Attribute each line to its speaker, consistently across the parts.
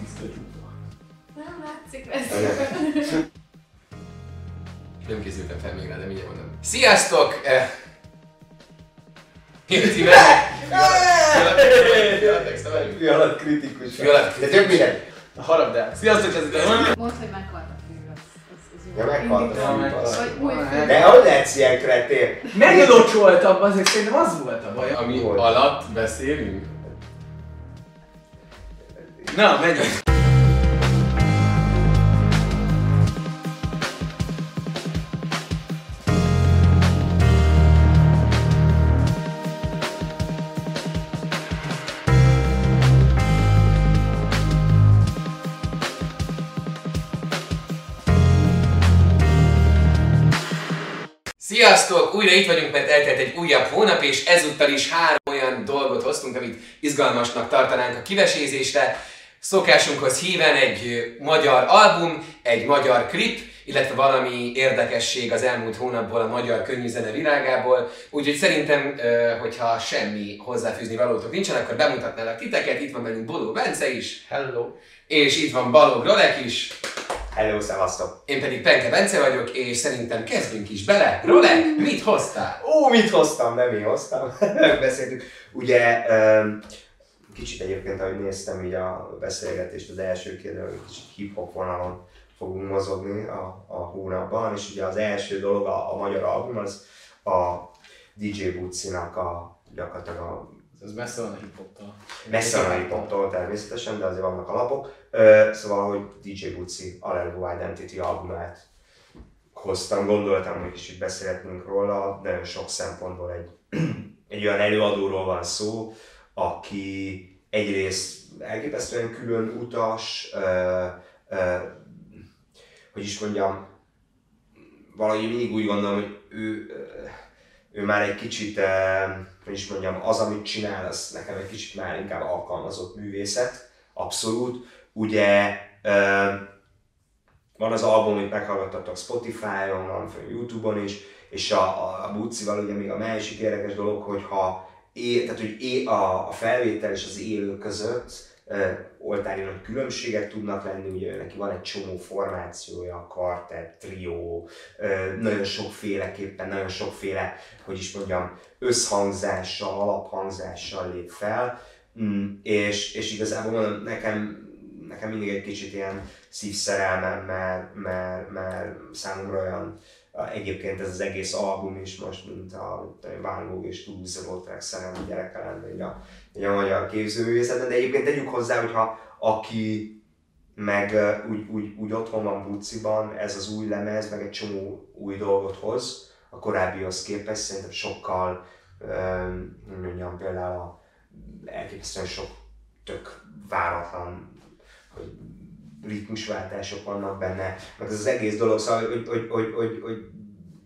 Speaker 1: Tiszta csupa.
Speaker 2: Nem látszik.
Speaker 3: Nem készültem fel még rá, de mindjárt mondom. Sziasztok! Eh, meg! Fialatex, nem vagyunk.
Speaker 4: Fialat kritikus.
Speaker 3: Fialat
Speaker 4: De tök mindegy.
Speaker 1: Harapd el. Sziasztok, ez itt
Speaker 2: Mondd, hogy meghalt a fű.
Speaker 4: Ja, meghalt a fű. De hogy lehetsz ilyen kretér?
Speaker 1: Meglocsoltam, azért szerintem az volt a baj.
Speaker 3: Ami alatt beszélünk?
Speaker 1: Na, menjünk.
Speaker 3: Sziasztok! Újra itt vagyunk, mert eltelt egy újabb hónap, és ezúttal is három olyan dolgot hoztunk, amit izgalmasnak tartanánk a kivesézésre. Szokásunkhoz híven egy magyar album, egy magyar klip, illetve valami érdekesség az elmúlt hónapból a magyar könnyűzene világából. Úgyhogy szerintem, hogyha semmi hozzáfűzni valótok nincsen, akkor bemutatnálak titeket. Itt van velünk Boló Bence is,
Speaker 1: Hello.
Speaker 3: és itt van Balog Rolek is.
Speaker 4: Hello, szevasztok.
Speaker 3: Én pedig Penke Bence vagyok, és szerintem kezdjünk is bele. Rolek, mit hoztál?
Speaker 4: Ó, mit hoztam, nem én hoztam. Megbeszéltük. Ugye, kicsit egyébként, ahogy néztem így a beszélgetést, az első kérdő, hogy kicsit hip-hop vonalon fogunk mozogni a, a hónapban, és ugye az első dolog, a, a magyar album, az a DJ Bucinak a gyakorlatilag a
Speaker 1: Ez messze van a hip-hoptól.
Speaker 4: messze van a hip-hoptól természetesen, de azért vannak alapok. Ö, szóval, hogy DJ Buci Allergo Identity albumát hoztam, gondoltam, hogy kicsit beszélhetnénk róla, nagyon sok szempontból egy, egy olyan előadóról van szó, aki egyrészt elképesztően külön utas, ö, ö, hogy is mondjam, valahogy mindig úgy gondolom, hogy ő, ő már egy kicsit, hogy is mondjam, az, amit csinál, az nekem egy kicsit már inkább alkalmazott művészet, abszolút. Ugye van az album, amit meghallgattatok Spotify-on, van YouTube-on is, és a, a, a Bucival ugye még a másik érdekes dolog, hogy ha é, tehát, hogy é, a, a felvétel és az élő között oltári nagy különbségek tudnak lenni, ugye neki van egy csomó formációja, kvartett, trió, nagyon sokféleképpen, nagyon sokféle, hogy is mondjam, összhangzással, alaphangzással lép fel, mm, és, és igazából mondom, nekem, nekem mindig egy kicsit ilyen szívszerelmem, mert, mert, mert számomra olyan, egyébként ez az egész album is most, mint a Van Gogh és Toulouse Lautrec szerelmi gyereke lenne így a, a magyar képzőművészetben, de egyébként tegyük hozzá, hogyha aki meg úgy, úgy, úgy otthon van Buciban, ez az új lemez, meg egy csomó új dolgot hoz, a korábbihoz képest szerintem sokkal, hogy mondjam, például a elképesztően sok tök váratlan, hogy ritmusváltások vannak benne, meg ez az egész dolog, szóval, hogy, hogy, hogy, hogy, hogy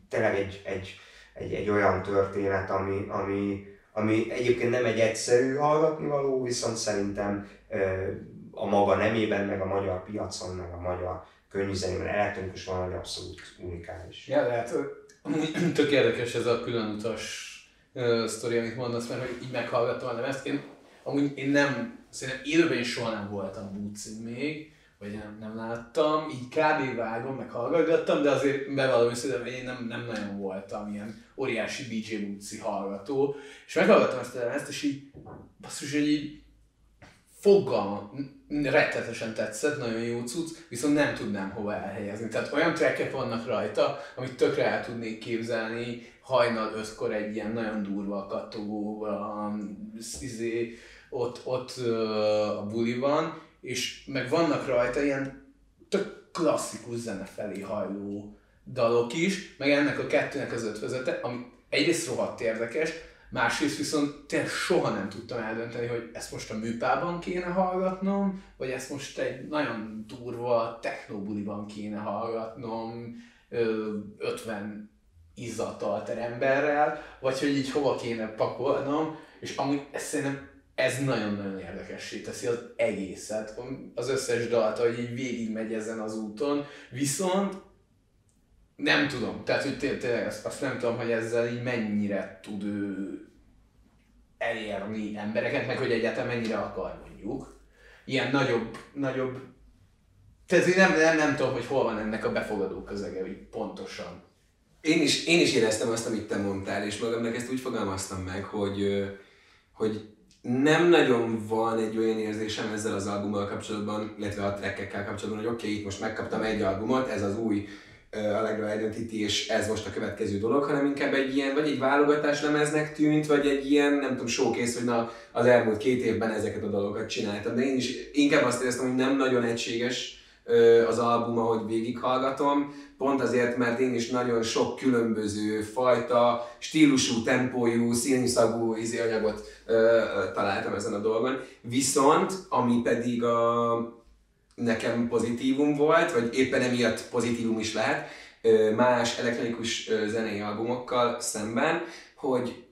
Speaker 4: tényleg egy, egy, egy, egy olyan történet, ami, ami, ami egyébként nem egy egyszerű hallgatni való, viszont szerintem a maga nemében, meg a magyar piacon, meg a magyar könnyűzenében elektronikus van, hogy abszolút unikális.
Speaker 1: Ja, lehet, hogy tök érdekes ez a különutas sztori, amit mondasz, mert hogy így meghallgattam a lemezt. Én amúgy én nem, szerintem élőben soha nem voltam Bucin még, vagy nem, nem láttam, így kb. vágom, meg hallgattam, de azért bevallom őszintén, hogy én nem, nem nagyon voltam ilyen óriási DJ Buci hallgató, és meghallgattam ezt a lemezt, és így, basszus, hogy így fogalma, rettetesen tetszett, nagyon jó cucc, viszont nem tudnám hova elhelyezni. Tehát olyan trackek vannak rajta, amit tökre el tudnék képzelni, hajnal ötkor egy ilyen nagyon durva kattogóval, izé, ott, ott a buliban, és meg vannak rajta ilyen tök klasszikus zene felé hajló dalok is, meg ennek a kettőnek az ötvözete, ami egyrészt rohadt érdekes, másrészt viszont tényleg soha nem tudtam eldönteni, hogy ezt most a műpában kéne hallgatnom, vagy ezt most egy nagyon durva technobuliban kéne hallgatnom, ö, 50 izzadalter emberrel, vagy hogy így hova kéne pakolnom, és amúgy ez szerintem ez nagyon-nagyon érdekessé teszi az egészet, az összes dalt, hogy így végigmegy ezen az úton, viszont nem tudom, tehát hogy té- tényleg azt, nem tudom, hogy ezzel így mennyire tud ő elérni embereket, meg hogy egyáltalán mennyire akar mondjuk. ilyen nagyobb, nagyobb tehát én nem, nem, nem tudom, hogy hol van ennek a befogadó közege, hogy pontosan.
Speaker 3: Én is, én is éreztem azt, amit te mondtál, és magamnak ezt úgy fogalmaztam meg, hogy, hogy nem nagyon van egy olyan érzésem ezzel az albummal kapcsolatban, illetve a trackekkel kapcsolatban, hogy oké, okay, itt most megkaptam egy albumot, ez az új Allegro Identity, és ez most a következő dolog, hanem inkább egy ilyen, vagy egy válogatás lemeznek tűnt, vagy egy ilyen, nem tudom, showkész, hogy na, az elmúlt két évben ezeket a dolgokat csináltam, de én is inkább azt éreztem, hogy nem nagyon egységes az album, ahogy végighallgatom, pont azért, mert én is nagyon sok különböző fajta, stílusú, tempójú, színszagú ízi anyagot ö, találtam ezen a dolgon. Viszont, ami pedig a, nekem pozitívum volt, vagy éppen emiatt pozitívum is lehet, más elektronikus zenei albumokkal szemben, hogy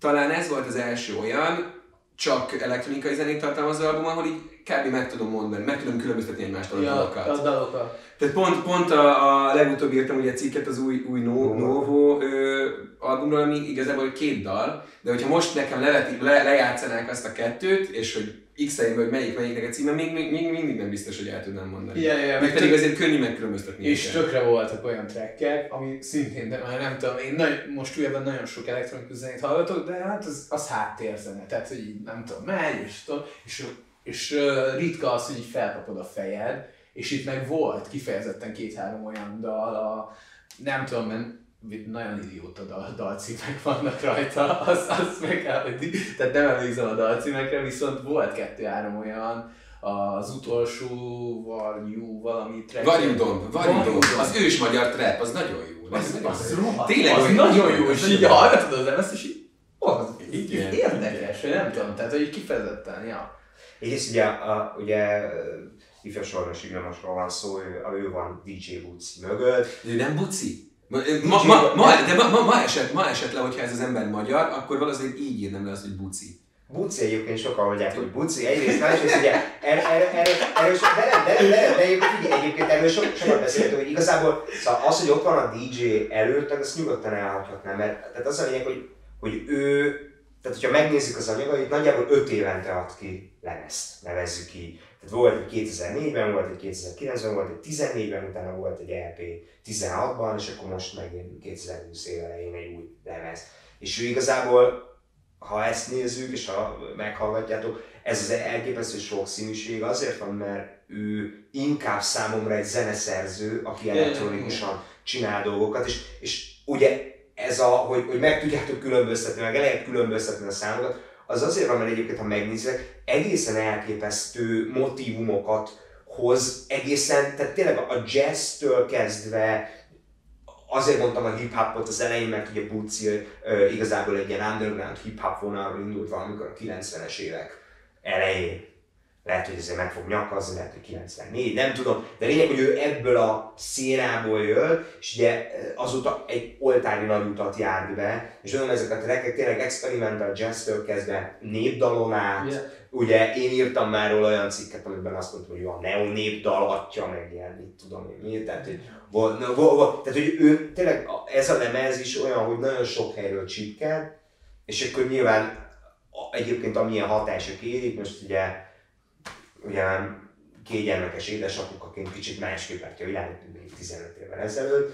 Speaker 3: talán ez volt az első olyan, csak elektronikai zenét tartalmazó album, ahol így kb. meg tudom mondani, meg tudom különböztetni egymástól a
Speaker 1: Ja,
Speaker 3: dalokat.
Speaker 1: a dalokat.
Speaker 3: Tehát pont, pont a, a legutóbb írtam ugye cikket az új, új no, Novo ö, albumról, ami igazából két dal, de hogyha most nekem leveti, le, lejátszanák azt a kettőt, és hogy x hogy melyik melyiknek a címe, még, még, még mindig nem biztos, hogy el tudnám mondani.
Speaker 1: Ja, ja,
Speaker 3: Meg
Speaker 1: meg
Speaker 3: pedig azért könnyű megkülönböztetni.
Speaker 1: És
Speaker 3: őket.
Speaker 1: tökre voltak olyan trackek, ami szintén, de már nem tudom, én nagy, most újabban nagyon sok elektronikus zenét hallgatok, de hát az, az háttérzene, tehát hogy így nem tudom, megy, és, tudom, és, és uh, ritka az, hogy így felkapod a fejed, és itt meg volt kifejezetten két-három olyan dal, a, nem tudom, mert nagyon idióta dal, dalcímek vannak rajta, azt, azt meg kell, hogy, tehát nem emlékszem a dalcímekre, viszont volt kettő-három olyan, az utolsó Varjú valami track.
Speaker 3: Varjudon, Varjudon, az ős magyar trap, az nagyon jó.
Speaker 1: Az, az,
Speaker 3: jó.
Speaker 1: rohadt,
Speaker 3: Tényleg
Speaker 1: az nagyon jó,
Speaker 3: az
Speaker 1: és így hallgatod az ezt, és így, oh, az így
Speaker 3: Igen.
Speaker 1: érdekes, hogy nem tudom, tehát hogy kifejezetten, ja.
Speaker 4: Egyrészt ugye, a, ugye ifjas Soros Vilmosról van szó, ő, ő van DJ Buci mögött.
Speaker 3: De ő nem buci? Ma, ma, ma, ma, de ma, ma, ma, esett, ma esett le, hogyha ez az ember magyar, akkor valószínűleg így írnám le azt, hogy buci.
Speaker 4: Buci egyébként sokan mondják, hogy Buci, egyrészt, másrészt ugye, erről, erről, erről, erről so, de nem, de nem, de nem, de egyébként, egyébként erről so, sokat beszéltünk, hogy igazából szóval az, hogy ott van a DJ előtt, azt nyugodtan elhagyhatnám, mert tehát az a lényeg, hogy, hogy ő, tehát hogyha megnézzük az anyagait, nagyjából 5 évente ad ki lemezt, nevezzük így. Tehát volt egy 2004-ben, volt egy 2009-ben, volt egy 14-ben, utána volt egy LP 16-ban, és akkor most megint 2020 év elején egy új lemez. És ő igazából ha ezt nézzük, és ha meghallgatjátok, ez az elképesztő sokszínűség azért van, mert ő inkább számomra egy zeneszerző, aki elektronikusan csinál dolgokat, és, és ugye ez a, hogy, hogy meg tudjátok különböztetni, meg el lehet különböztetni a számokat, az azért van, mert egyébként, ha megnézek, egészen elképesztő motivumokat hoz, egészen, tehát tényleg a jazztől kezdve azért mondtam a hip-hopot az elején, mert ugye ö, igazából egy ilyen underground hip-hop vonalról indult valamikor a 90-es évek elején. Lehet, hogy ezért meg fog nyakazni, lehet, hogy 94, nem tudom. De lényeg, hogy ő ebből a szénából jön, és ugye azóta egy oltári nagy utat járt be, és mondom, ezek a trackek tényleg experimental jazztől kezdve népdalon át,
Speaker 1: Yeah.
Speaker 4: Ugye én írtam már róla olyan cikket, amiben azt mondtam, hogy a neo népdal atya, meg ilyen, mit tudom én mi, tehát hogy, volt, na, volt, volt, tehát, hogy ő tényleg ez a lemez is olyan, hogy nagyon sok helyről csipked, és akkor nyilván egyébként amilyen hatások érik, most ugye, ugye két gyermekes édesapukaként kicsit másképp látja a világot, mint még 15 évvel ezelőtt.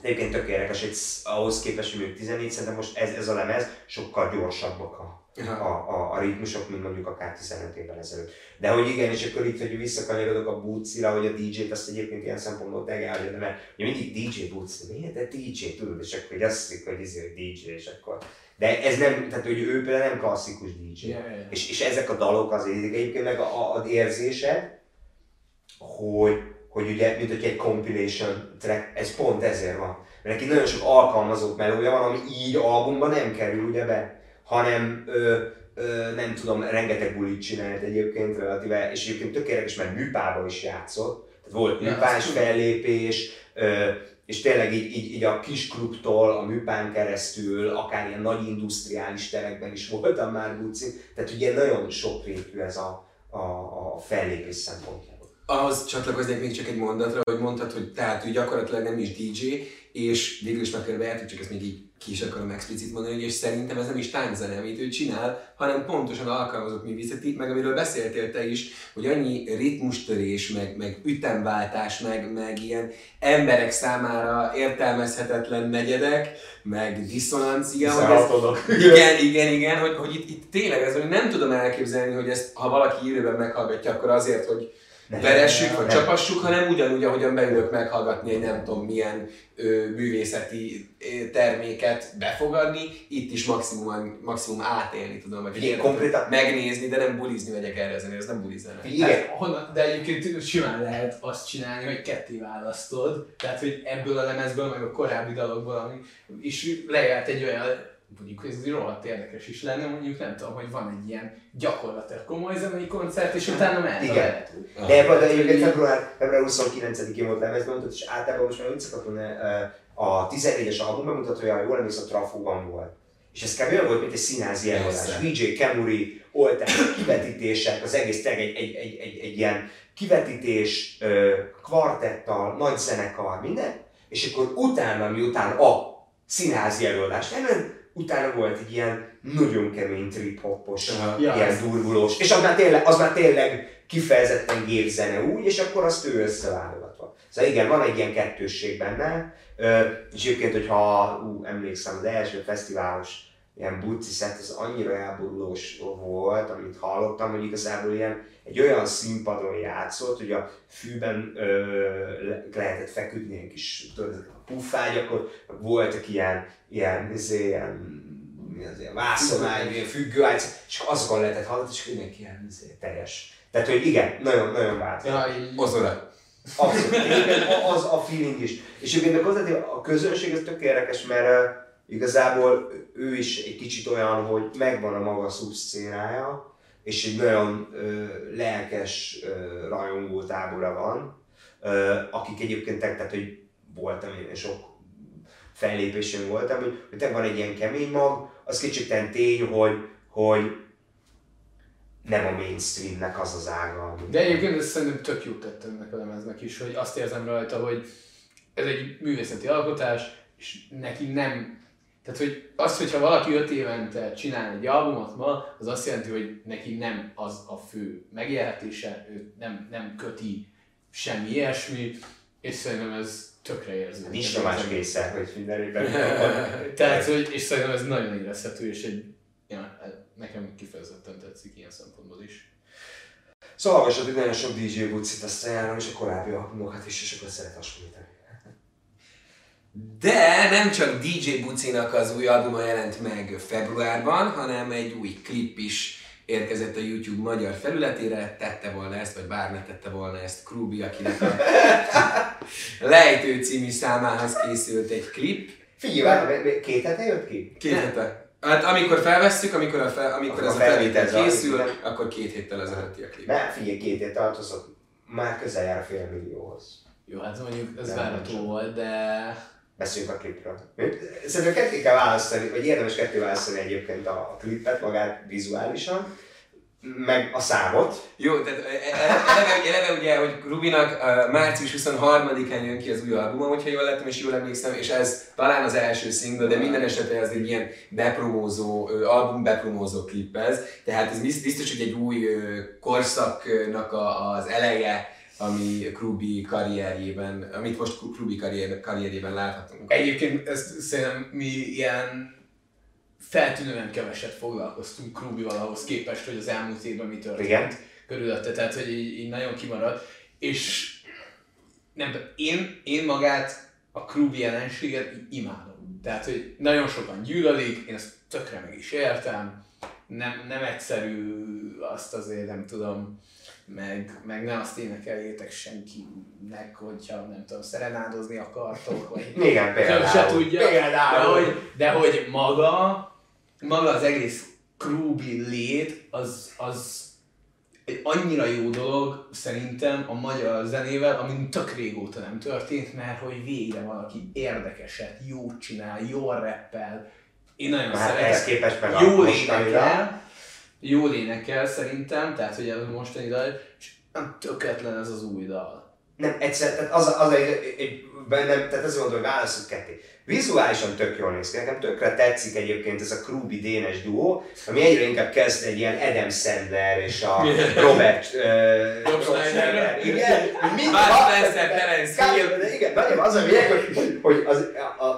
Speaker 4: Egyébként tök érdekes, hogy ahhoz képest, hogy még 14, szerintem most ez, ez a lemez sokkal gyorsabbak a, a, a, a ritmusok, mint mondjuk akár 15 évvel ezelőtt. De hogy igen, és akkor itt, hogy visszakanyarodok a Bootsira, hogy a DJ-t azt egyébként ilyen szempontból tegelje, de mert ugye mindig DJ Boots, miért de DJ, tudod, és akkor hogy azt hiszik, hogy izé, hogy DJ, és akkor... De ez nem, tehát hogy ő például nem klasszikus DJ.
Speaker 1: Yeah, yeah.
Speaker 4: És, és ezek a dalok azért egyébként meg a, a, az érzésed, hogy, hogy ugye, mint hogy egy compilation track, ez pont ezért van. Mert neki nagyon sok alkalmazott melója van, ami így albumban nem kerül ugye be, hanem ö, ö, nem tudom, rengeteg bulit csinált egyébként relatíve, és egyébként tök érdekes, mert műpába is játszott, tehát volt műpás fellépés, ö, és tényleg így, így, így a kis klubtól, a műpán keresztül, akár ilyen nagy industriális terekben is voltam már bucin, tehát ugye nagyon sokrétű ez a, a, a fellépés szempontjából.
Speaker 3: Ahhoz csatlakoznék még csak egy mondatra, hogy mondtad, hogy tehát ő gyakorlatilag nem is DJ, és végül is megkörbejeltük, csak ezt még így ki is akarom explicit mondani, és szerintem ez nem is tánczene, amit ő csinál, hanem pontosan alkalmazott művészeti, meg amiről beszéltél te is, hogy annyi ritmustörés, meg, meg ütemváltás, meg, meg ilyen emberek számára értelmezhetetlen negyedek, meg diszonancia, hogy ez, igen, igen, igen, hogy, hogy itt, itt tényleg ez, hogy nem tudom elképzelni, hogy ezt, ha valaki élőben meghallgatja, akkor azért, hogy veressük, vagy csapassuk, hanem ugyanúgy, ahogyan beülök meghallgatni egy nem tudom milyen ö, művészeti terméket befogadni, itt is maximum, maximum átélni tudom, vagy
Speaker 4: Igen, konkrétan...
Speaker 3: megnézni, de nem bulizni megyek erre ezen, ez nem bulizene.
Speaker 1: Igen. honnan, de egyébként simán lehet azt csinálni, hogy ketté választod, tehát hogy ebből a lemezből, meg a korábbi dalokból, ami is lejárt egy olyan mondjuk ez rohadt érdekes is lenne, mondjuk nem tudom, hogy van egy ilyen gyakorlatilag komoly zenei koncert, és utána mehet
Speaker 4: Igen. a. De ebben egyébként február, február 29-én volt lemezbemutató, és általában most már úgy szokott a 14-es album bemutatója, jól emlékszem, a Trafóban volt. És ez kb. olyan volt, mint egy színházi előadás. VJ Kemuri, oltás, kivetítések, az egész tényleg egy, egy, egy, egy, egy ilyen kivetítés, kvartettal, nagy zenekar, minden. És akkor utána, miután a színházi előadás, nem utána volt egy ilyen nagyon kemény trip-hoppos, ja, ilyen durvulós, és az már tényleg, az már tényleg kifejezetten gépzene úgy, és akkor azt ő összeválogatva. Szóval igen, van egy ilyen kettősség benne, és egyébként, hogyha ú, emlékszem, az első fesztiválos ilyen buci szett, az annyira elborulós volt, amit hallottam, hogy igazából ilyen egy olyan színpadon játszott, hogy a fűben ö, lehetett feküdni egy kis tudod, a puffágyakon, voltak ilyen, ilyen, izé, ilyen mi az ilyen vászonány, ilyen függőágy, és azokon lehetett hallani, és mindenki ilyen izé, teljes. Tehát, hogy igen, nagyon, nagyon vált.
Speaker 1: Ja.
Speaker 4: Abszolút, az a feeling is. És egyébként hozzá, a közönség ez tök érdekes, mert uh, igazából ő is egy kicsit olyan, hogy megvan a maga szubszcénája, és egy nagyon ö, lelkes ö, rajongó tábora van, ö, akik egyébként tehát, hogy voltam én sok fellépésén voltam, hogy, hogy te van egy ilyen kemény mag, az kicsit tény, hogy, hogy nem a mainstreamnek az az ága.
Speaker 1: De egyébként ez szerintem tök jót tett ennek a lemeznek is, hogy azt érzem rajta, hogy ez egy művészeti alkotás, és neki nem tehát, hogy az, hogyha valaki öt évente csinál egy albumot ma, az azt jelenti, hogy neki nem az a fő megélhetése, ő nem, nem köti semmi ilyesmi, és szerintem ez tökre érző.
Speaker 4: Nincs más készen, hogy mindenében
Speaker 1: Tehát, hogy, és szerintem ez nagyon érezhető, és egy, ja, nekem kifejezetten tetszik ilyen szempontból is.
Speaker 4: Szóval hallgassad, hogy nagyon sok DJ Bucit azt ajánlom, és a korábbi albumokat is, és akkor szeret hasonlítani.
Speaker 3: De nem csak DJ Bucinak az új albuma jelent meg februárban, hanem egy új klip is érkezett a YouTube magyar felületére, tette volna ezt, vagy bár ne tette volna ezt Krubi, akinek a Lejtő című számához készült egy klip.
Speaker 4: Figyelj, két hete jött ki?
Speaker 3: Két hete. Hát amikor felvesszük, amikor, a fel, amikor ez a felvétel készül, akkor két héttel ezelőtti a klip.
Speaker 4: Ne, figyelj, két hét tartozott, már közel jár a fél millióhoz.
Speaker 1: Jó, hát mondjuk ez várható volt, de
Speaker 4: beszéljünk a klipről. Szerintem ketté kell választani, vagy érdemes ketté választani egyébként a klipet magát vizuálisan, meg a számot.
Speaker 3: Jó, tehát e, e, eleve, eleve ugye, hogy Rubinak március 23-án jön ki az új albuma, hogyha jól lettem és jól emlékszem, és ez talán az első single, de minden esetre ez egy ilyen bepromózó, album bepromózó klip ez. Tehát ez biztos, hogy egy új korszaknak az eleje, ami Krubi karrierjében, amit most Krubi karrier, karrierjében láthatunk.
Speaker 1: Egyébként ezt szerintem mi ilyen feltűnően keveset foglalkoztunk Krubival ahhoz képest, hogy az elmúlt évben mi történt Igen. körülötte, tehát hogy így, így nagyon kimaradt. És nem én, én magát a Krubi jelenséget imádom. Tehát, hogy nagyon sokan gyűlölik, én ezt tökre meg is értem, nem, nem egyszerű azt azért nem tudom meg, meg ne azt énekeljétek senkinek, hogyha nem tudom, szerenádozni akartok, vagy
Speaker 4: Igen, például.
Speaker 1: se tudja. Például. De hogy, de hogy maga, maga az egész Krúbi lét, az, az egy annyira jó dolog szerintem a magyar zenével, ami tök régóta nem történt, mert hogy végre valaki érdekeset, jót csinál, jól reppel. Én nagyon Már szeretek. jól énekel, jól énekel szerintem, tehát hogy ez mostani dal, és tökéletlen ez az új dal.
Speaker 4: Nem, egyszer, tehát az, az egy, egy bennem, tehát azért mondom, hogy válaszol ketté. Vizuálisan tök jól néz ki, nekem tökre tetszik egyébként ez a Krubi Dénes duó, ami egyre inkább kezd egy ilyen Adam Sandler és a Robert uh,
Speaker 3: Rob Schneider.
Speaker 4: Igen, mind Igen, nagyon az a lényeg, hogy, hogy az,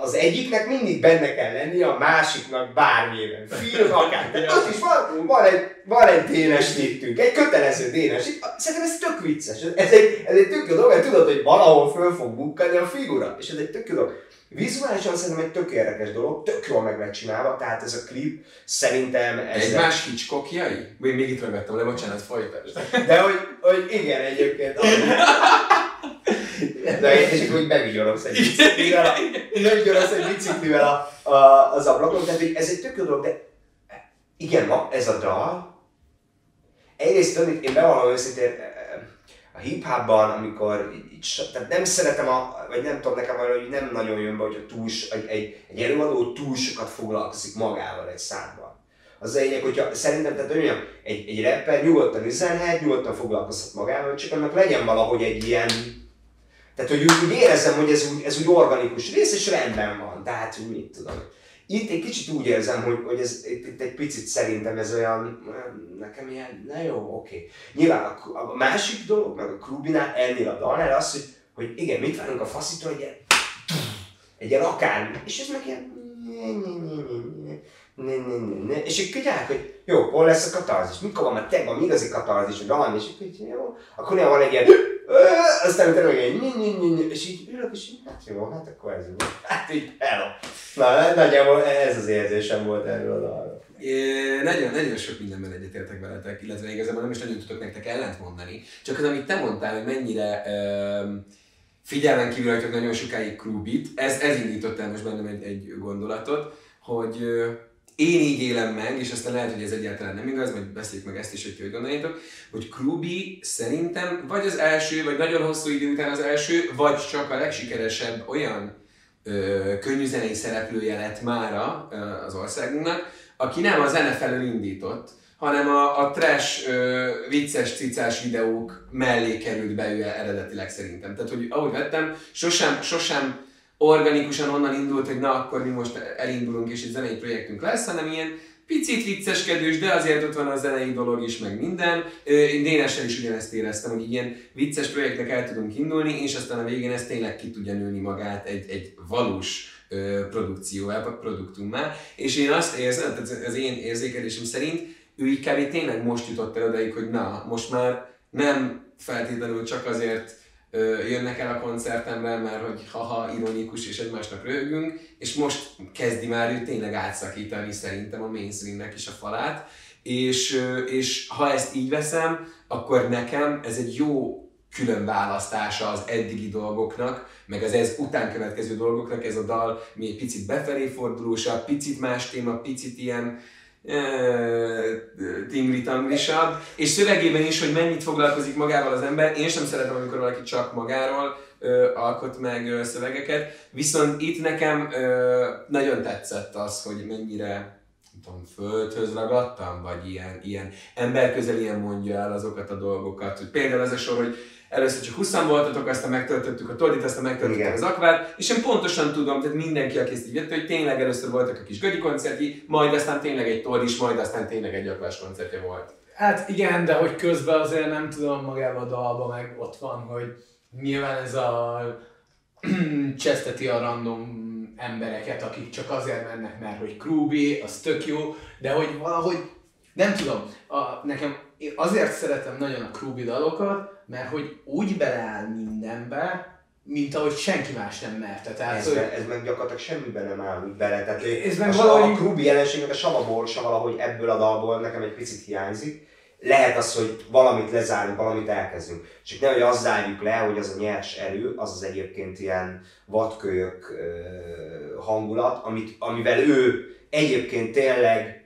Speaker 4: az egyiknek mindig benne kell lennie, a másiknak bármilyen. Film akár. Ott is van, van egy, van egy dénes nittünk, egy kötelező dénes. Szerintem ez tök vicces. Ez egy, ez egy tök jó dolog, mert tudod, hogy valahol föl fog bukkani a figura. És ez egy tök jó dolog. Vizuálisan szerintem egy tök érdekes dolog, tök jól meg lett csinálva, tehát ez a klip szerintem ez
Speaker 3: Egymás Hitchcockjai? Még, még itt ragadtam le, bocsánat, folytasd.
Speaker 4: De hogy, hogy igen, egyébként. De és akkor úgy megvigyorogsz egy biciklivel, a- megvigyorogsz egy biciklivel a, a, az ablakon, tehát ez egy tök jó dolog, de igen, ma ez a dal, egyrészt én bevallom őszintén, a hip-hopban, amikor így, tehát nem szeretem, a, vagy nem tudom, nekem valahogy nem nagyon jön be, hogy a túl, egy, egy, egy előadó túl sokat foglalkozik magával egy számban. Az a lényeg, hogyha szerintem, tehát olyan, egy, egy rapper nyugodtan üzenhet, nyugodtan foglalkozhat magával, csak annak legyen valahogy egy ilyen, tehát hogy úgy, úgy érezzem, hogy ez úgy, ez úgy organikus rész, és rendben van, tehát hogy mit tudom. Itt egy kicsit úgy érzem, hogy, hogy ez itt, itt egy picit szerintem ez olyan, nekem ilyen, na jó, oké. Nyilván a, a másik dolog, meg a Krubinál, ennél a dalnál az, hogy, hogy igen, mit várunk a faszitól, egy ilyen, egy ilyen akármi, és ez meg ilyen, ne, ne, ne, ne. És akkor tudják, hogy jó, hol lesz a katarzis, mikor van már te van igazi katarzis, vagy valami, és így, jó, akkor néha van egy ilyen, aztán utána meg egy, nyi, nyi, nyi, és így ülök, és így, hát jó, hát akkor ez jó. Hát így, hello. Na, nagyjából ez az érzésem volt erről a dalról.
Speaker 3: É, nagyon, nagyon sok mindenben egyetértek veletek, illetve igazából nem is nagyon tudok nektek ellent mondani. Csak az, amit te mondtál, hogy mennyire um, figyelmen kívül hagytok nagyon sokáig Krubit, ez, ez indított el most bennem egy, egy gondolatot, hogy én így élem meg, és aztán lehet, hogy ez egyáltalán nem igaz, majd beszéljük meg ezt is, hogy hogy gondoljátok, hogy Krubi szerintem vagy az első, vagy nagyon hosszú idő után az első, vagy csak a legsikeresebb olyan ö, könnyűzenei szereplője lett mára ö, az országunknak, aki nem a zene felől indított, hanem a, a trash, ö, vicces, cicás videók mellé került be ő eredetileg szerintem. Tehát, hogy ahogy vettem, sosem, sosem organikusan onnan indult, hogy na, akkor mi most elindulunk és egy zenei projektünk lesz, hanem ilyen picit vicceskedős, de azért ott van a zenei dolog is, meg minden. Én Dénessel is ugyanezt éreztem, hogy ilyen vicces projektnek el tudunk indulni, és aztán a végén ez tényleg ki tudja nőni magát egy, egy valós produkcióvá, produktummá. És én azt érzem, tehát az én érzékelésem szerint, ő így kb. tényleg most jutott el odaig, hogy na, most már nem feltétlenül csak azért jönnek el a koncertemre, mert hogy haha, ironikus és egymásnak röhögünk, és most kezdi már ő tényleg átszakítani szerintem a mainstreamnek is a falát, és, és ha ezt így veszem, akkor nekem ez egy jó külön választása az eddigi dolgoknak, meg az ez után következő dolgoknak, ez a dal mi egy picit befelé fordulósabb, picit más téma, picit ilyen tingli-tanglisabb, és szövegében is, hogy mennyit foglalkozik magával az ember. Én sem szeretem, amikor valaki csak magáról ö, alkot meg ö, szövegeket, viszont itt nekem ö, nagyon tetszett az, hogy mennyire tudom, földhöz ragadtam, vagy ilyen, ilyen emberközelien mondja el azokat a dolgokat. Hogy például ez a sor, hogy először csak 20 voltatok, aztán megtöltöttük a tordit, aztán megtöltöttük
Speaker 4: Igen.
Speaker 3: az akvát, és én pontosan tudom, tehát mindenki, aki ezt így vette, hogy tényleg először voltak a kis Gödi koncertji, majd aztán tényleg egy tordis, majd aztán tényleg egy akvás koncertje volt.
Speaker 1: Hát igen, de hogy közben azért nem tudom magában a dalban meg ott van, hogy nyilván ez a cseszteti a random embereket, akik csak azért mennek, mert hogy Krúbi, az tök jó, de hogy valahogy nem tudom, a, nekem én azért szeretem nagyon a Krúbi dalokat, mert hogy úgy beleáll mindenbe, mint ahogy senki más nem merte. Tehát,
Speaker 4: Ez,
Speaker 1: hogy,
Speaker 4: meg, ez meg gyakorlatilag semmiben nem áll úgy bele. Tehát
Speaker 1: Ez meg
Speaker 4: a,
Speaker 1: valahogy-
Speaker 4: a Krubi jelenségnek a savaborsa valahogy ebből a dalból nekem egy picit hiányzik. Lehet az, hogy valamit lezárunk, valamit elkezdünk. Csak nehogy azt zárjuk le, hogy az a nyers erő, az az egyébként ilyen vadkölyök hangulat, amit, amivel ő egyébként tényleg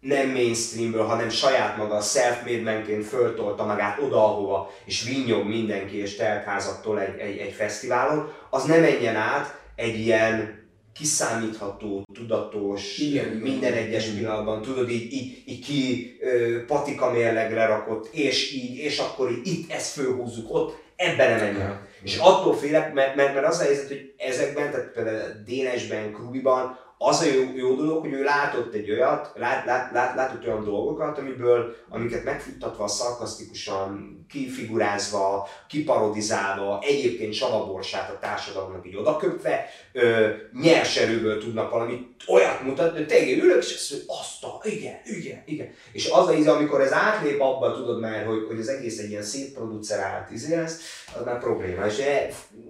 Speaker 4: nem mainstreamből, hanem saját maga self-made manként föltolta magát oda, ahova, és vinnyog mindenki, és teltházattól egy, egy, egy fesztiválon, az ne menjen át egy ilyen kiszámítható, tudatos,
Speaker 1: Igen,
Speaker 4: minden
Speaker 1: igen.
Speaker 4: egyes pillanatban, tudod, így, így, így ki ö, patika mérlegre rakott, és így, és akkor így, itt ezt fölhúzzuk, ott ebben nem menjünk. És attól félek, mert, mert, mert az a helyzet, hogy ezekben, tehát például Dénesben, Krubiban, az a jó, jó dolog, hogy ő látott egy olyat, lát, lát, lát, látott olyan dolgokat, amiből, amiket megfuttatva, szarkasztikusan, kifigurázva, kiparodizálva, egyébként savaborsát a társadalomnak így odaköpve, ö, nyers erőből tudnak valamit olyat mutatni, hogy tényleg ülök, és azt mondja, azt a, igen, igen, igen. És az a íze, amikor ez átlép abba, tudod már, hogy, hogy az egész egy ilyen szétproducerált izé lesz, az már probléma. És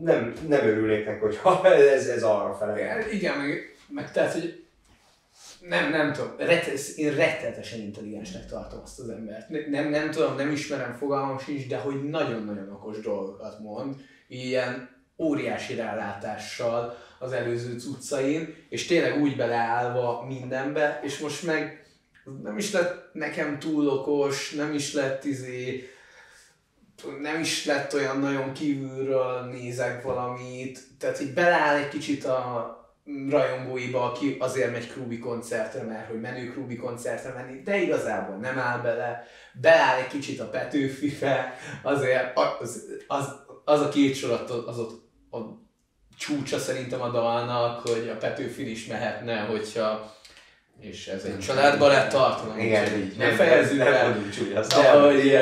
Speaker 4: nem, nem örülnék neki, hogyha ez, ez arra fele.
Speaker 1: Igen, meg, meg tehát, hogy nem, nem tudom, rettet, én rettenetesen intelligensnek tartom azt az embert. Ne- Nem, nem tudom, nem ismerem, fogalmam sincs, de hogy nagyon-nagyon okos dolgokat mond, ilyen óriási rálátással az előző cuccain, és tényleg úgy beleállva mindenbe, és most meg nem is lett nekem túl okos, nem is lett izé, nem is lett olyan nagyon kívülről nézek valamit, tehát így beleáll egy kicsit a rajongóiba, aki azért megy Krubi koncertre, mert hogy menő Krubi koncertre menni, de igazából nem áll bele, beáll egy kicsit a Petőfibe, azért az, az, az a két sorat az ott a csúcsa szerintem a dalnak, hogy a Petőfin is mehetne, hogyha és ez egy családbarát tartalom,
Speaker 4: Igen,
Speaker 1: úgyhogy
Speaker 4: így.
Speaker 1: nem fejezzük el. De hogy,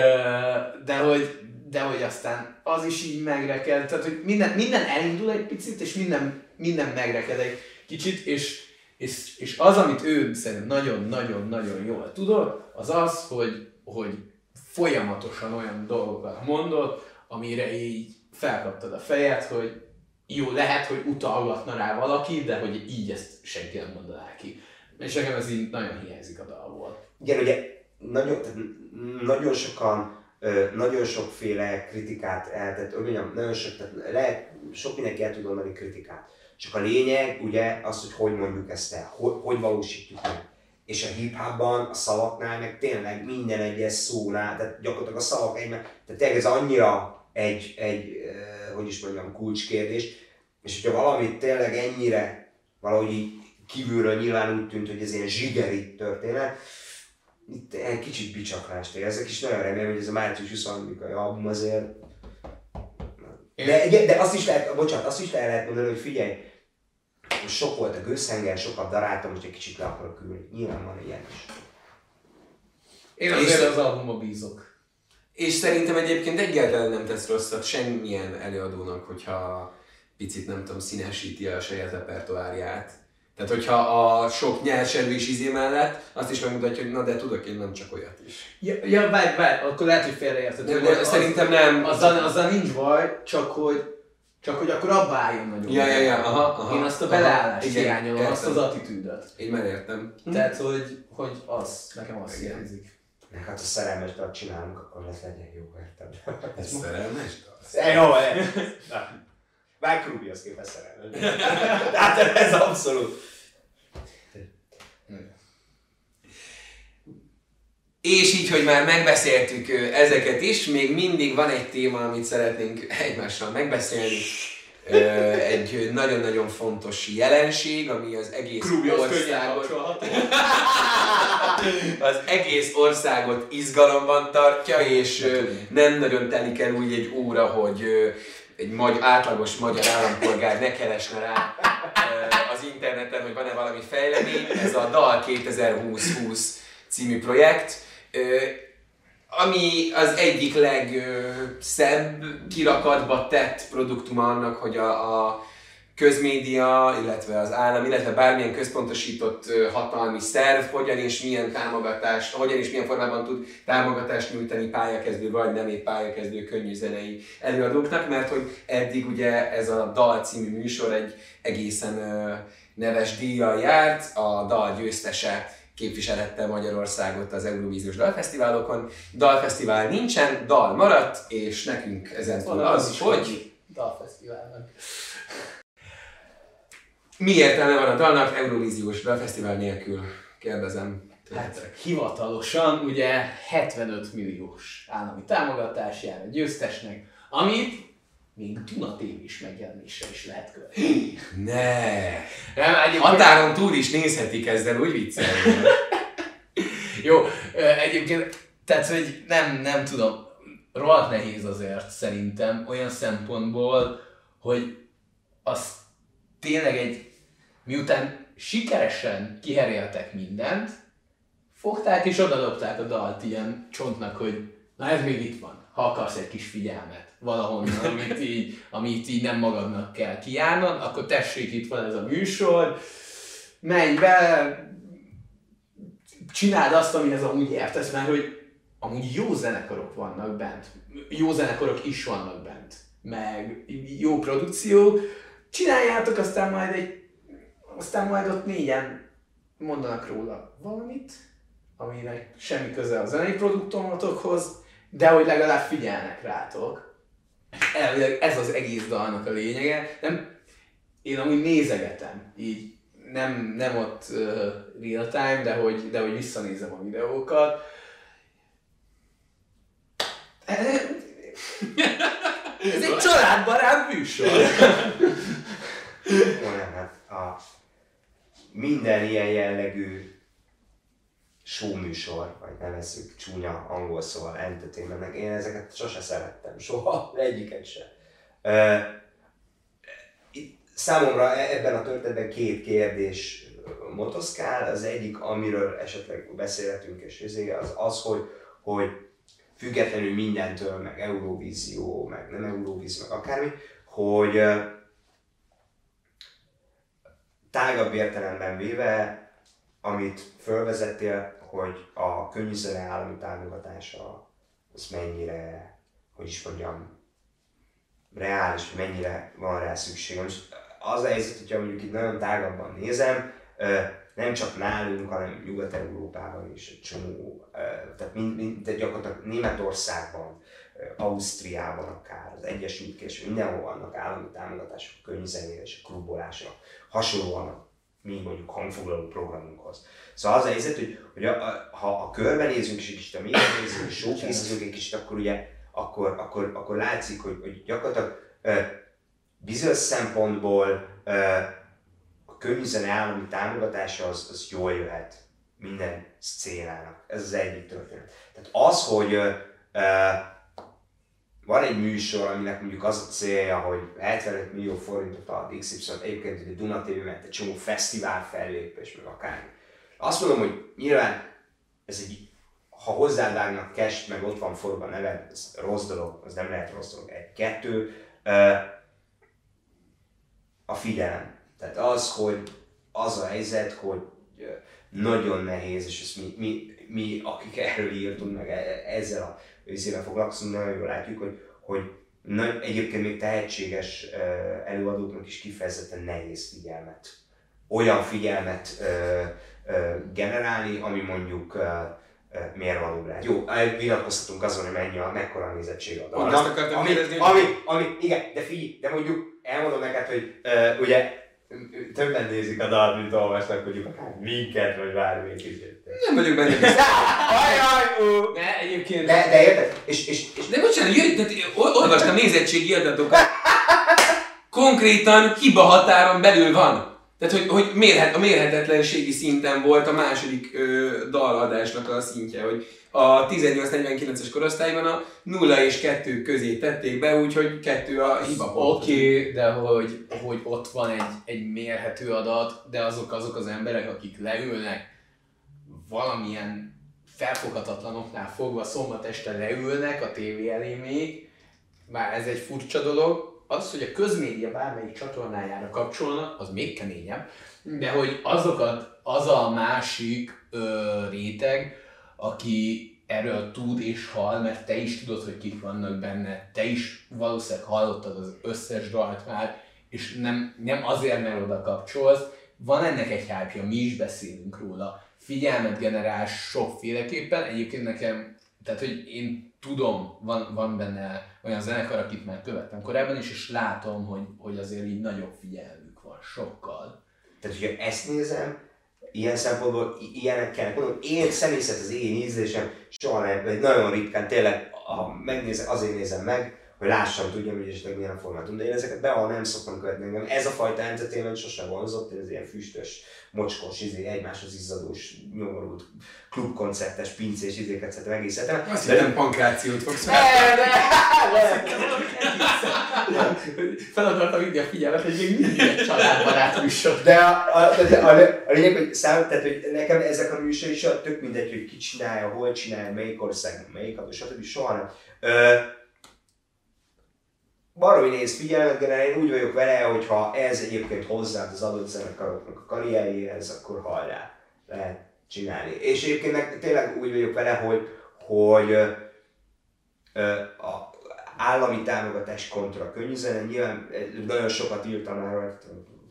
Speaker 1: de hogy, de hogy aztán az is így megreked, tehát hogy minden, minden elindul egy picit, és minden, minden megreked egy kicsit, és, és, és az, amit ő szerintem nagyon-nagyon-nagyon jól tudott, az az, hogy, hogy folyamatosan olyan dolgokat mondott, amire így felkaptad a fejed, hogy jó, lehet, hogy utalgatna rá valaki, de hogy így ezt senki nem mondaná ki. És nekem ez így nagyon hiányzik a dalból.
Speaker 4: Igen, ugye nagyon, tehát nagyon sokan, nagyon sokféle kritikát eltett, hogy mondjam, nagyon sok, tehát lehet, sok mindenki el tud mondani kritikát. Csak a lényeg ugye az, hogy hogy mondjuk ezt el, hogy, hogy valósítjuk meg. És a hip-hopban, a szavaknál, meg tényleg minden egyes szónál, tehát gyakorlatilag a szavak egy, tehát tényleg ez annyira egy, egy hogy is mondjam, kulcskérdés, és hogyha valamit tényleg ennyire valahogy így kívülről nyilván úgy tűnt, hogy ez ilyen zsigeri történet, itt egy kicsit bicsaklást érzek, és nagyon remélem, hogy ez a március 23-ai album azért... De, de azt is lehet, bocsánat, azt is le lehet mondani, hogy figyelj, most sok volt a gőzhenger, sokat daráltam, most egy kicsit le akarok ülni. Nyilván van ilyen is.
Speaker 1: Én azért az albumba bízok.
Speaker 3: És szerintem egyébként egyáltalán nem tesz rosszat semmilyen előadónak, hogyha picit, nem tudom, színesíti a saját repertoárját. Tehát, hogyha a sok nyerserű is izé mellett, azt is megmutatja, hogy na de tudok én nem csak olyat is.
Speaker 1: Ja, ja várj, várj, akkor lehet, hogy félreérted.
Speaker 3: De,
Speaker 1: hogy
Speaker 3: de
Speaker 1: az-
Speaker 3: szerintem nem.
Speaker 1: Azzal, azzal nincs baj, csak hogy, csak hogy akkor abba álljon nagyon.
Speaker 3: Ja, ja, ja, aha, aha,
Speaker 1: Én azt a beleállást
Speaker 3: igen,
Speaker 1: hiányolom, azt az attitűdöt.
Speaker 3: Én már értem.
Speaker 1: Tehát, hogy, hogy az, nekem az hiányzik.
Speaker 4: Meg hát a szerelmes dalt csinálunk, akkor lesz legyen jó, érted?
Speaker 3: Ez szerelmes dal?
Speaker 4: Jó. Mike Rubius képes szerelmes. De hát ez abszolút.
Speaker 3: És így, hogy már megbeszéltük ezeket is, még mindig van egy téma, amit szeretnénk egymással megbeszélni. Egy nagyon-nagyon fontos jelenség, ami az egész országot, az egész országot izgalomban tartja, és nem nagyon telik el úgy egy óra, hogy egy magy- átlagos magyar állampolgár ne keresne rá az interneten, hogy van-e valami fejlemény. Ez a DAL 2020 című projekt, ami az egyik legszebb kirakatba tett produktum annak, hogy a, a közmédia, illetve az állam, illetve bármilyen központosított hatalmi szerv hogyan és milyen támogatást, hogyan és milyen formában tud támogatást nyújtani pályakezdő vagy nem épp pályakezdő könnyű zenei előadóknak, mert hogy eddig ugye ez a Dal című műsor egy egészen neves díjjal járt, a Dal győztese képviselhette Magyarországot az Eurovíziós Dalfesztiválokon. Dalfesztivál nincsen, dal maradt, és nekünk ezen túl az, hogy
Speaker 1: Dalfesztiválnak.
Speaker 3: Mi értelme van a dalnak Eurovíziós Dalfesztivál nélkül? Kérdezem.
Speaker 1: Hát hivatalosan ugye 75 milliós állami támogatás jár a győztesnek, amit még Duna tévés megjelenésre is lehet követni.
Speaker 3: Ne!
Speaker 1: Nem.
Speaker 3: Határon túl is nézhetik ezzel, úgy viccelni.
Speaker 1: Jó, egyébként, tehát, hogy nem, nem tudom, rohadt nehéz azért szerintem olyan szempontból, hogy az tényleg egy, miután sikeresen kiheréltek mindent, fogták és odadobták a dalt ilyen csontnak, hogy na ez még itt van, ha akarsz egy kis figyelmet valahonnan, amit így, amit így nem magadnak kell kijárnod, akkor tessék, itt van ez a műsor, menj be, csináld azt, amihez amúgy értesz, mert hogy amúgy jó zenekarok vannak bent, jó zenekarok is vannak bent, meg jó produkció, csináljátok, aztán majd egy, aztán majd ott négyen mondanak róla valamit, aminek semmi köze a zenei produktomatokhoz, de hogy legalább figyelnek rátok. Elvileg ez az egész dalnak a lényege. Nem, én amúgy nézegetem, így nem, nem ott uh, real time, de hogy, de hogy visszanézem a videókat. Ez egy családbarát műsor.
Speaker 4: Minden ilyen jellegű showműsor, vagy nevezzük csúnya angol szóval entertainmentnek, én ezeket sose szerettem, soha, egyiket se. Számomra e- ebben a történetben két kérdés motoszkál. Az egyik, amiről esetleg beszélhetünk, és izé, az az, hogy, hogy függetlenül mindentől, meg Eurovízió, meg nem Eurovízió, meg akármi, hogy uh, tágabb értelemben véve, amit fölvezettél, hogy a könnyűzene állami támogatása az mennyire, hogy is mondjam, reális, hogy mennyire van rá szükség. Most az a helyzet, hogyha mondjuk itt nagyon tágabban nézem, nem csak nálunk, hanem Nyugat-Európában is egy csomó, tehát mind, mind, de gyakorlatilag Németországban, Ausztriában akár, az Egyesült Királyság, mindenhol vannak állami támogatások könyvzenére és a klubolásra. Hasonlóan mi mondjuk hangfoglaló programunkhoz. Szóval az a helyzet, hogy, hogy a, a, ha a körben nézünk, és egy kicsit a mélyre nézünk, és showkészítünk egy kicsit, akkor ugye, akkor, akkor, akkor látszik, hogy, hogy gyakorlatilag ö, bizonyos szempontból ö, a könyvzene állami támogatása az, az jól jöhet minden szcénának. Ez az egyik történet. Tehát az, hogy ö, ö, van egy műsor, aminek mondjuk az a célja, hogy 75 millió forintot ad XY, egyébként a Duna TV, mert egy csomó fesztivál fellépés, meg akármi. Azt mondom, hogy nyilván ez egy, ha hozzávágnak cash, meg ott van forva neved, ez rossz dolog, az nem lehet rossz dolog. Egy, kettő, a figyelem. Tehát az, hogy az a helyzet, hogy nagyon nehéz, és ezt mi, mi, mi akik erről írtunk, meg e, ezzel a őszével foglalkozunk, nagyon jól látjuk, hogy, hogy nagy, egyébként még tehetséges előadóknak is kifejezetten nehéz figyelmet. Olyan figyelmet ö, ö, generálni, ami mondjuk ö, mérvadó lehet. Jó, vitatkoztatunk azon, hogy mennyi a, mekkora a nézettség a
Speaker 3: Pont azt akartam
Speaker 4: ami,
Speaker 3: kérdezni,
Speaker 4: ami, ami, igen, de figyelj, de mondjuk elmondom neked, hogy uh, ugye többen nézik a dalt, mint olvasnak, mondjuk akár minket, vagy bármi kicsit.
Speaker 3: Nem vagyok benne biztos.
Speaker 1: De egyébként...
Speaker 4: De, de érted? És, és, és
Speaker 3: De bocsánat, jöjj, de ol- olvastam nézettségi adatokat. Konkrétan hiba határon belül van. Tehát, hogy, hogy mérhet, a mérhetetlenségi szinten volt a második ö, daladásnak a szintje, hogy a 18-49-es korosztályban a 0 és 2 közé tették be, úgyhogy 2 a hiba.
Speaker 1: Oké, okay, de hogy, hogy ott van egy, egy mérhető adat, de azok azok az emberek, akik leülnek, valamilyen felfoghatatlanoknál fogva szombat este leülnek a tévé elé még, már ez egy furcsa dolog, az, hogy a közmédia bármelyik csatornájára kapcsolnak, az még keményebb, de hogy azokat, az a másik ö, réteg, aki erről tud és hall, mert te is tudod, hogy kik vannak benne, te is valószínűleg hallottad az összes dalt már, és nem, nem azért, mert oda kapcsolsz, van ennek egy hype mi is beszélünk róla, figyelmet generál sokféleképpen, egyébként nekem, tehát hogy én tudom, van, van benne olyan zenekar, akit már követtem korábban is, és látom, hogy, hogy azért így nagyobb figyelmük van, sokkal.
Speaker 4: Tehát, hogyha ezt nézem, ilyen szempontból ilyenek kell mondom, én személy szerint az én ízlésem soha nem, vagy nagyon ritkán tényleg, ha megnézem, azért nézem meg, hogy lássam, tudjam, hogy esetleg milyen formátum. De én ezeket be, nem szoktam követni engem. Ez a fajta entertainment sose vonzott, ez ilyen füstös, mocskos, izé, egymáshoz izzadós, nyomorult, klubkoncertes, pincés izéket szeretem egész hetem.
Speaker 3: Azt hittem pankrációt fogsz fel.
Speaker 1: Fel akartam vinni a figyelmet, hogy még mindig egy családbarát műsor.
Speaker 4: De a, a, de a, a, lényeg, hogy szám, tehát, hogy nekem ezek a műsor is tök mindegy, hogy ki csinálja, hol csinálja, melyik ország, melyik stb. soha nem. Ö, baromi néz figyelmet generál, én úgy vagyok vele, hogy ha ez egyébként hozzá az adott zenekaroknak a karrierjéhez, akkor hajrá, lehet csinálni. És egyébként meg tényleg úgy vagyok vele, hogy, hogy ö, a állami támogatás kontra könyvzene, nyilván nagyon sokat írtam már,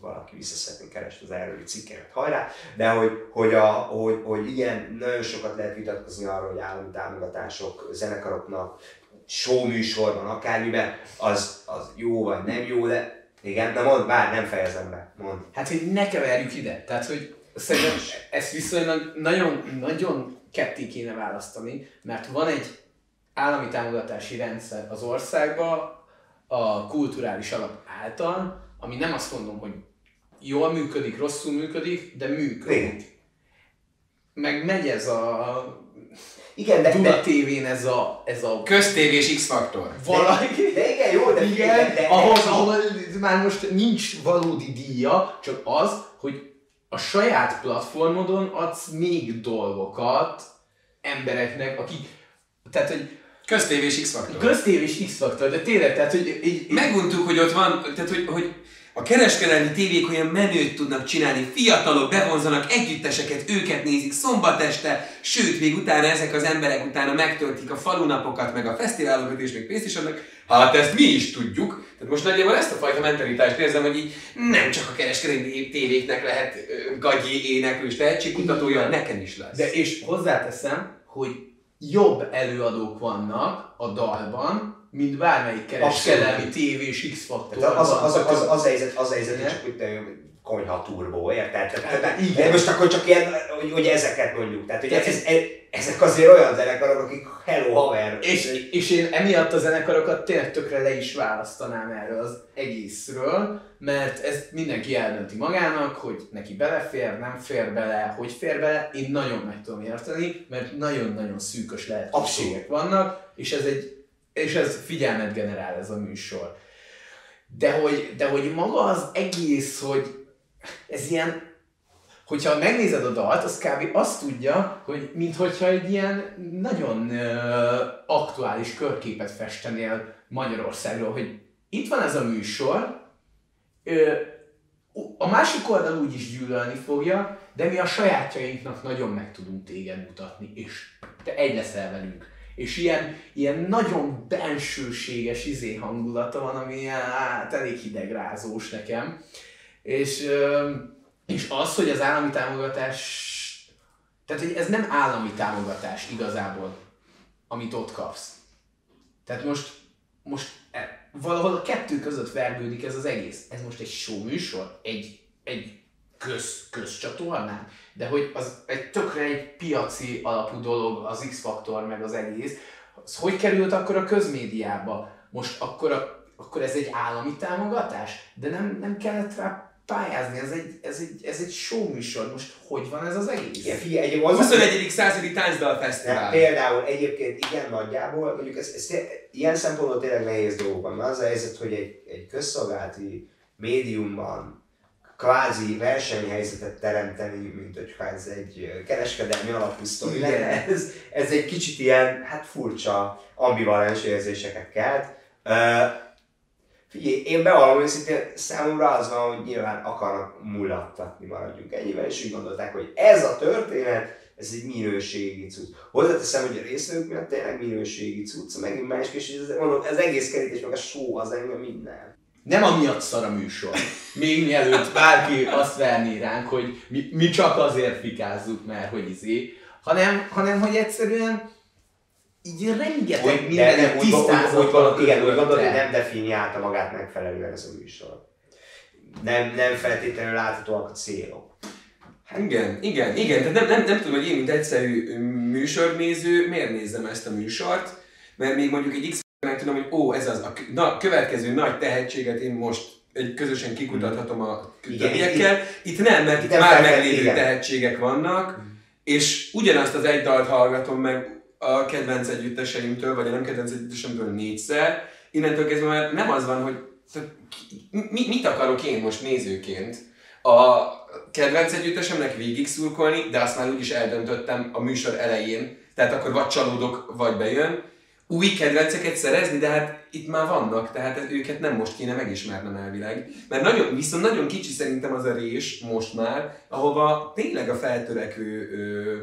Speaker 4: valaki vissza szeretné keresni az erről cikkemet, hajrá, de hogy, hogy, a, hogy, hogy igen, nagyon sokat lehet vitatkozni arról, hogy állami támogatások zenekaroknak, show műsorban, akármiben, az, az jó vagy nem jó, de igen, de mond, bár nem fejezem be, mond.
Speaker 1: Hát, hogy ne keverjük ide. Tehát, hogy szerintem ezt viszonylag nagyon, nagyon ketté kéne választani, mert van egy állami támogatási rendszer az országban a kulturális alap által, ami nem azt mondom, hogy jól működik, rosszul működik, de működik. Igen. Meg megy ez a
Speaker 4: igen, de,
Speaker 1: Duna de... tévén ez a, ez a
Speaker 3: köztévés X-faktor.
Speaker 4: Valaki. De, de, igen, jó, de
Speaker 1: igen, de, ahhoz, ahol már most nincs valódi díja, csak az, hogy a saját platformodon adsz még dolgokat embereknek, akik, tehát, hogy
Speaker 3: Köztévés X-faktor.
Speaker 1: Köztévés X-faktor, de tényleg, tehát, hogy... Így, így...
Speaker 3: Meguntuk, hogy ott van, tehát, hogy, hogy a kereskedelmi tévék olyan menőt tudnak csinálni, fiatalok bevonzanak együtteseket, őket nézik szombat este, sőt, még utána ezek az emberek utána megtöltik a falunapokat, meg a fesztiválokat, és még pénzt is adnak. Hát ezt mi is tudjuk. Tehát most nagyjából ezt a fajta mentalitást érzem, hogy így nem csak a kereskedelmi tévéknek lehet gagyi éneklős tehetségkutatója, nekem is lesz.
Speaker 1: De és hozzáteszem, hogy jobb előadók vannak a dalban, mint bármelyik kereskedelmi tévés X-faktor.
Speaker 4: Az, az, az, az, az, helyzet, az helyzet, hogy csak hogy konyha turbó, érted? Tehát, tehát, igen. Most akkor csak ilyen, hogy, hogy ezeket mondjuk. Tehát, hogy ez, ez, ezek azért olyan zenekarok, akik hello haver.
Speaker 1: És, és én emiatt a zenekarokat tényleg tökre le is választanám erről az egészről, mert ezt mindenki eldönti magának, hogy neki belefér, nem fér bele, hogy fér bele. Én nagyon meg tudom érteni, mert nagyon-nagyon szűkös lehetőségek vannak, és ez egy és ez figyelmet generál ez a műsor. De hogy, de hogy maga az egész, hogy ez ilyen, hogyha megnézed a dalt, az kb. azt tudja, hogy minthogyha egy ilyen nagyon uh, aktuális körképet festenél Magyarországról, hogy itt van ez a műsor, uh, a másik oldal úgy is gyűlölni fogja, de mi a sajátjainknak nagyon meg tudunk téged mutatni, és te egy leszel velünk és ilyen, ilyen nagyon bensőséges izé hangulata van, ami hát elég hidegrázós nekem. És, és az, hogy az állami támogatás, tehát hogy ez nem állami támogatás igazából, amit ott kapsz. Tehát most, most e, valahol a kettő között vergődik ez az egész. Ez most egy show műsor, egy, egy köz, közcsatornán, de hogy az egy tökre egy piaci alapú dolog az X-faktor meg az egész, az hogy került akkor a közmédiába? Most akkor, a, akkor ez egy állami támogatás? De nem, nem kellett rá pályázni, ez egy, ez egy, ez egy show műsor. Most hogy van ez az egész?
Speaker 4: Igen, figyelj, egy,
Speaker 3: 21. századi táncdal fesztivál.
Speaker 4: Például egyébként igen nagyjából, mondjuk ez, ez, ilyen szempontból tényleg nehéz dolgok van. Az a helyzet, hogy egy, egy közszolgálati médiumban kvázi versenyhelyzetet teremteni, mint hogyha ez egy kereskedelmi alapú sztori lenne. Ez, ez egy kicsit ilyen, hát furcsa, ambivalens érzéseket kelt. Uh, figyelj, én bevallom őszintén, számomra az van, hogy nyilván akarnak mulattatni, maradjunk ennyivel, és úgy gondolták, hogy ez a történet, ez egy minőségi cucc. Hozzáteszem, hogy a részvevők miatt tényleg minőségi cucc, megint más, és ez, mondom, az egész kerítés, meg a show, az engem minden.
Speaker 1: Nem amiatt szar a műsor. Még mielőtt bárki azt verné ránk, hogy mi, mi csak azért fikázzuk, mert hogy izé, hanem, hanem hogy egyszerűen így rengeteg hogy, minden
Speaker 4: úgy, Igen, úgy gondolod, hogy nem definiálta magát megfelelően ez a műsor. Nem, nem feltétlenül láthatóak a célok.
Speaker 3: Hát igen, igen, igen. Tehát nem, nem, nem tudom, hogy én, mint egyszerű műsornéző, miért nézem ezt a műsort, mert még mondjuk egy X meg tudom, hogy ó, ez az a na, következő nagy tehetséget én most egy közösen kikutathatom a többiekkel. Itt nem, mert itt
Speaker 4: nem
Speaker 3: már meglévő
Speaker 4: igen.
Speaker 3: tehetségek vannak, és ugyanazt az egy dalt hallgatom meg a kedvenc együtteseimtől, vagy a nem kedvenc együtteseimtől négyszer, innentől kezdve már nem az van, hogy mi, mit akarok én most nézőként? A kedvenc együttesemnek végig szurkolni, de azt már úgyis eldöntöttem a műsor elején, tehát akkor vagy csalódok, vagy bejön. Új kedvenceket szerezni, de hát itt már vannak, tehát őket nem most kéne megismernem elvileg. Mert nagyon, viszont nagyon kicsi szerintem az a rés most már, ahova tényleg a feltörekvő ö,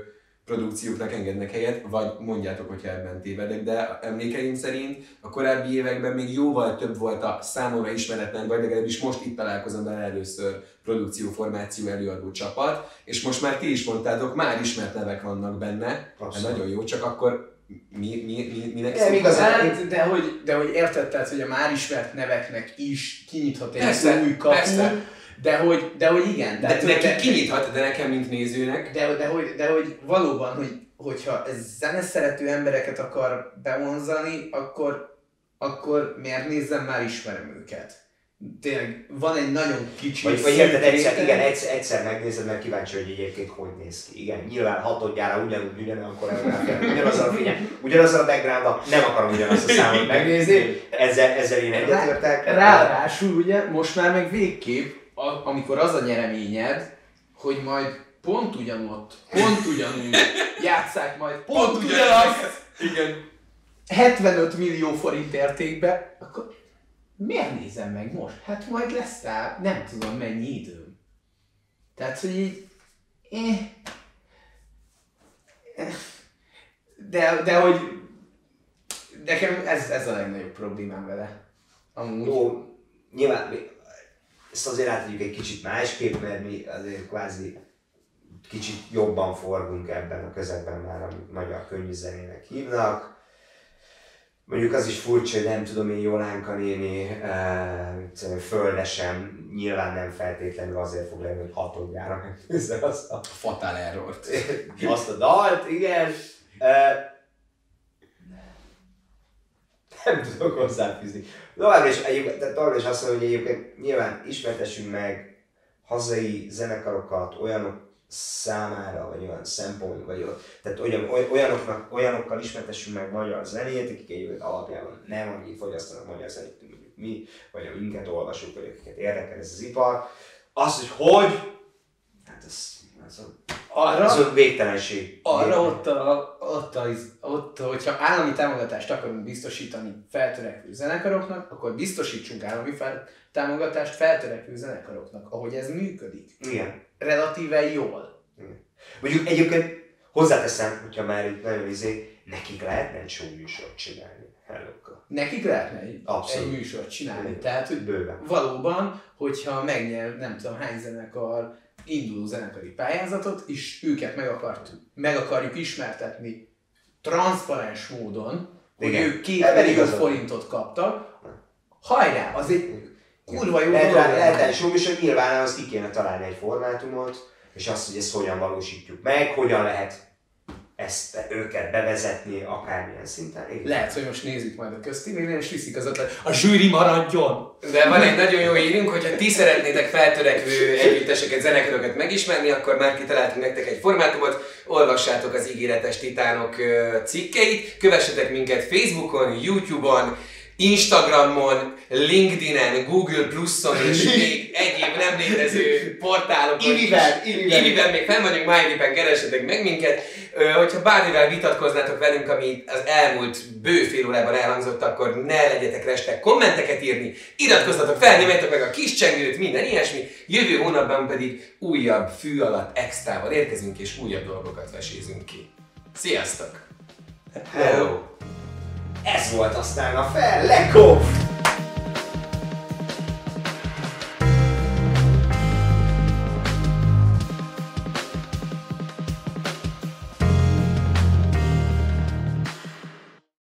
Speaker 3: produkcióknak engednek helyet, vagy mondjátok, hogyha ebben tévedek, de emlékeim szerint a korábbi években még jóval több volt a számomra ismeretlen, vagy legalábbis most itt találkozom vele először produkcióformáció előadó csapat, és most már ti is mondtátok, már ismert nevek vannak benne, hát
Speaker 4: Abszolút.
Speaker 3: nagyon jó, csak akkor mi, mi, mi, minek
Speaker 4: Nem igazán.
Speaker 1: Hát, de hogy, de hogy érted, tehát, hogy a már ismert neveknek is kinyithat egy
Speaker 3: Persze,
Speaker 1: új kapu,
Speaker 3: persze.
Speaker 1: de hogy, de hogy igen.
Speaker 3: De,
Speaker 1: hogy-
Speaker 3: neki
Speaker 1: de,
Speaker 3: kinyithat, de nekem, mint nézőnek,
Speaker 1: de, de, hogy, de hogy valóban, hogy, hogyha ez zeneszerető embereket akar bevonzani, akkor, akkor miért nézzem, már ismerem őket. Tényleg van egy nagyon kicsi
Speaker 4: Vagy, vagy érted, egyszer, igen, egyszer, egyszer megnézed, mert kíváncsi, hogy egyébként hogy néz ki. Igen, nyilván hatodjára ugyanúgy ugyanolyan koreográfia, ugyanaz a figyelj, ugyanaz a background nem akarom ugyanazt a számot megnézni, ezzel, ezzel én egyetértek.
Speaker 1: Ráadásul ugye most már meg végképp, a, amikor az a nyereményed, hogy majd pont ugyanott, pont ugyanúgy játszák majd, pont, pont ugyanazt,
Speaker 3: Igen.
Speaker 1: 75 millió forint értékbe, akkor miért nézem meg most? Hát majd lesz rá nem tudom mennyi időm. Tehát, hogy így... Eh, de, de hogy nekem ez, ez a legnagyobb problémám vele. Amúgy.
Speaker 4: Jó, nyilván ezt azért átadjuk egy kicsit másképp, mert mi azért kvázi kicsit jobban forgunk ebben a közegben már, amit magyar könnyű zenének hívnak. Mondjuk az is furcsa, hogy nem tudom én Jolánka néni uh, földesem, nyilván nem feltétlenül azért fog lenni, hogy hatodjára megnézze azt a,
Speaker 3: Fatal Errort.
Speaker 4: azt a dalt, igen. Uh, nem tudok hozzáfűzni. Továbbra is, egyébként, tehát továbbra is azt mondom, hogy egyébként nyilván ismertessünk meg hazai zenekarokat olyanok számára, vagy olyan szempont, vagy olyan, tehát olyan, oly- olyanoknak, olyanokkal ismertessünk meg magyar zenét, akik egyébként alapjában nem annyit fogyasztanak magyar zenét, mint mondjuk mi, vagy minket olvasók, vagy akiket érdekel ez az ipar. Az, hogy hogy, hát ez, ez a,
Speaker 1: Arra,
Speaker 4: ez végtelenség.
Speaker 1: arra ott, a, ott, a, ott, hogyha állami támogatást akarunk biztosítani feltörekvő zenekaroknak, akkor biztosítsunk állami fel, támogatást feltörekvő zenekaroknak, ahogy ez működik.
Speaker 4: Igen.
Speaker 1: Relatíve jól.
Speaker 4: Mondjuk egyébként hozzáteszem, hogyha már itt nagyon izé, nekik lehetne egy show műsort csinálni. Hellokkal.
Speaker 1: Nekik lehetne egy,
Speaker 4: Abszolút.
Speaker 1: egy műsort csinálni.
Speaker 4: Igen.
Speaker 1: Tehát, hogy
Speaker 4: Bőven.
Speaker 1: valóban, hogyha megnyer nem tudom hány zenekar induló zenekari pályázatot, és őket meg, akartuk, meg akarjuk ismertetni transzparens módon, hogy
Speaker 4: Igen.
Speaker 1: ők két millió forintot kaptak, hajrá, az egy kurva jó
Speaker 4: Lehet,
Speaker 1: dolog.
Speaker 4: lehet egy show műsor, nyilván az ki kéne találni egy formátumot, és azt, hogy ezt hogyan valósítjuk meg, hogyan lehet ezt őket bevezetni akármilyen szinten. Igen.
Speaker 1: Lehet, hogy most nézik majd a köztévénél, és viszik az ötlet, a zsűri maradjon!
Speaker 3: De van egy nagyon jó hírünk, hogyha ti szeretnétek feltörekvő együtteseket, zenekarokat megismerni, akkor már kitaláltunk nektek egy formátumot, olvassátok az ígéretes titánok cikkeit, kövessetek minket Facebookon, Youtube-on, Instagramon, LinkedIn-en, Google Plus-on és még egyéb nem létező portálokon.
Speaker 4: Ivivel,
Speaker 3: is.
Speaker 4: Ivivel.
Speaker 3: Ivivel még fenn vagyunk, MyVip-en keressetek meg minket. Hogyha bármivel vitatkoznátok velünk, ami az elmúlt bő fél órában elhangzott, akkor ne legyetek restek kommenteket írni, iratkozzatok fel, nyomjátok meg a kis csengőt, minden ilyesmi. Jövő hónapban pedig újabb fű alatt extrával érkezünk, és újabb dolgokat vesézünk ki. Sziasztok!
Speaker 4: Hello! Ez volt aztán a fel, lekop!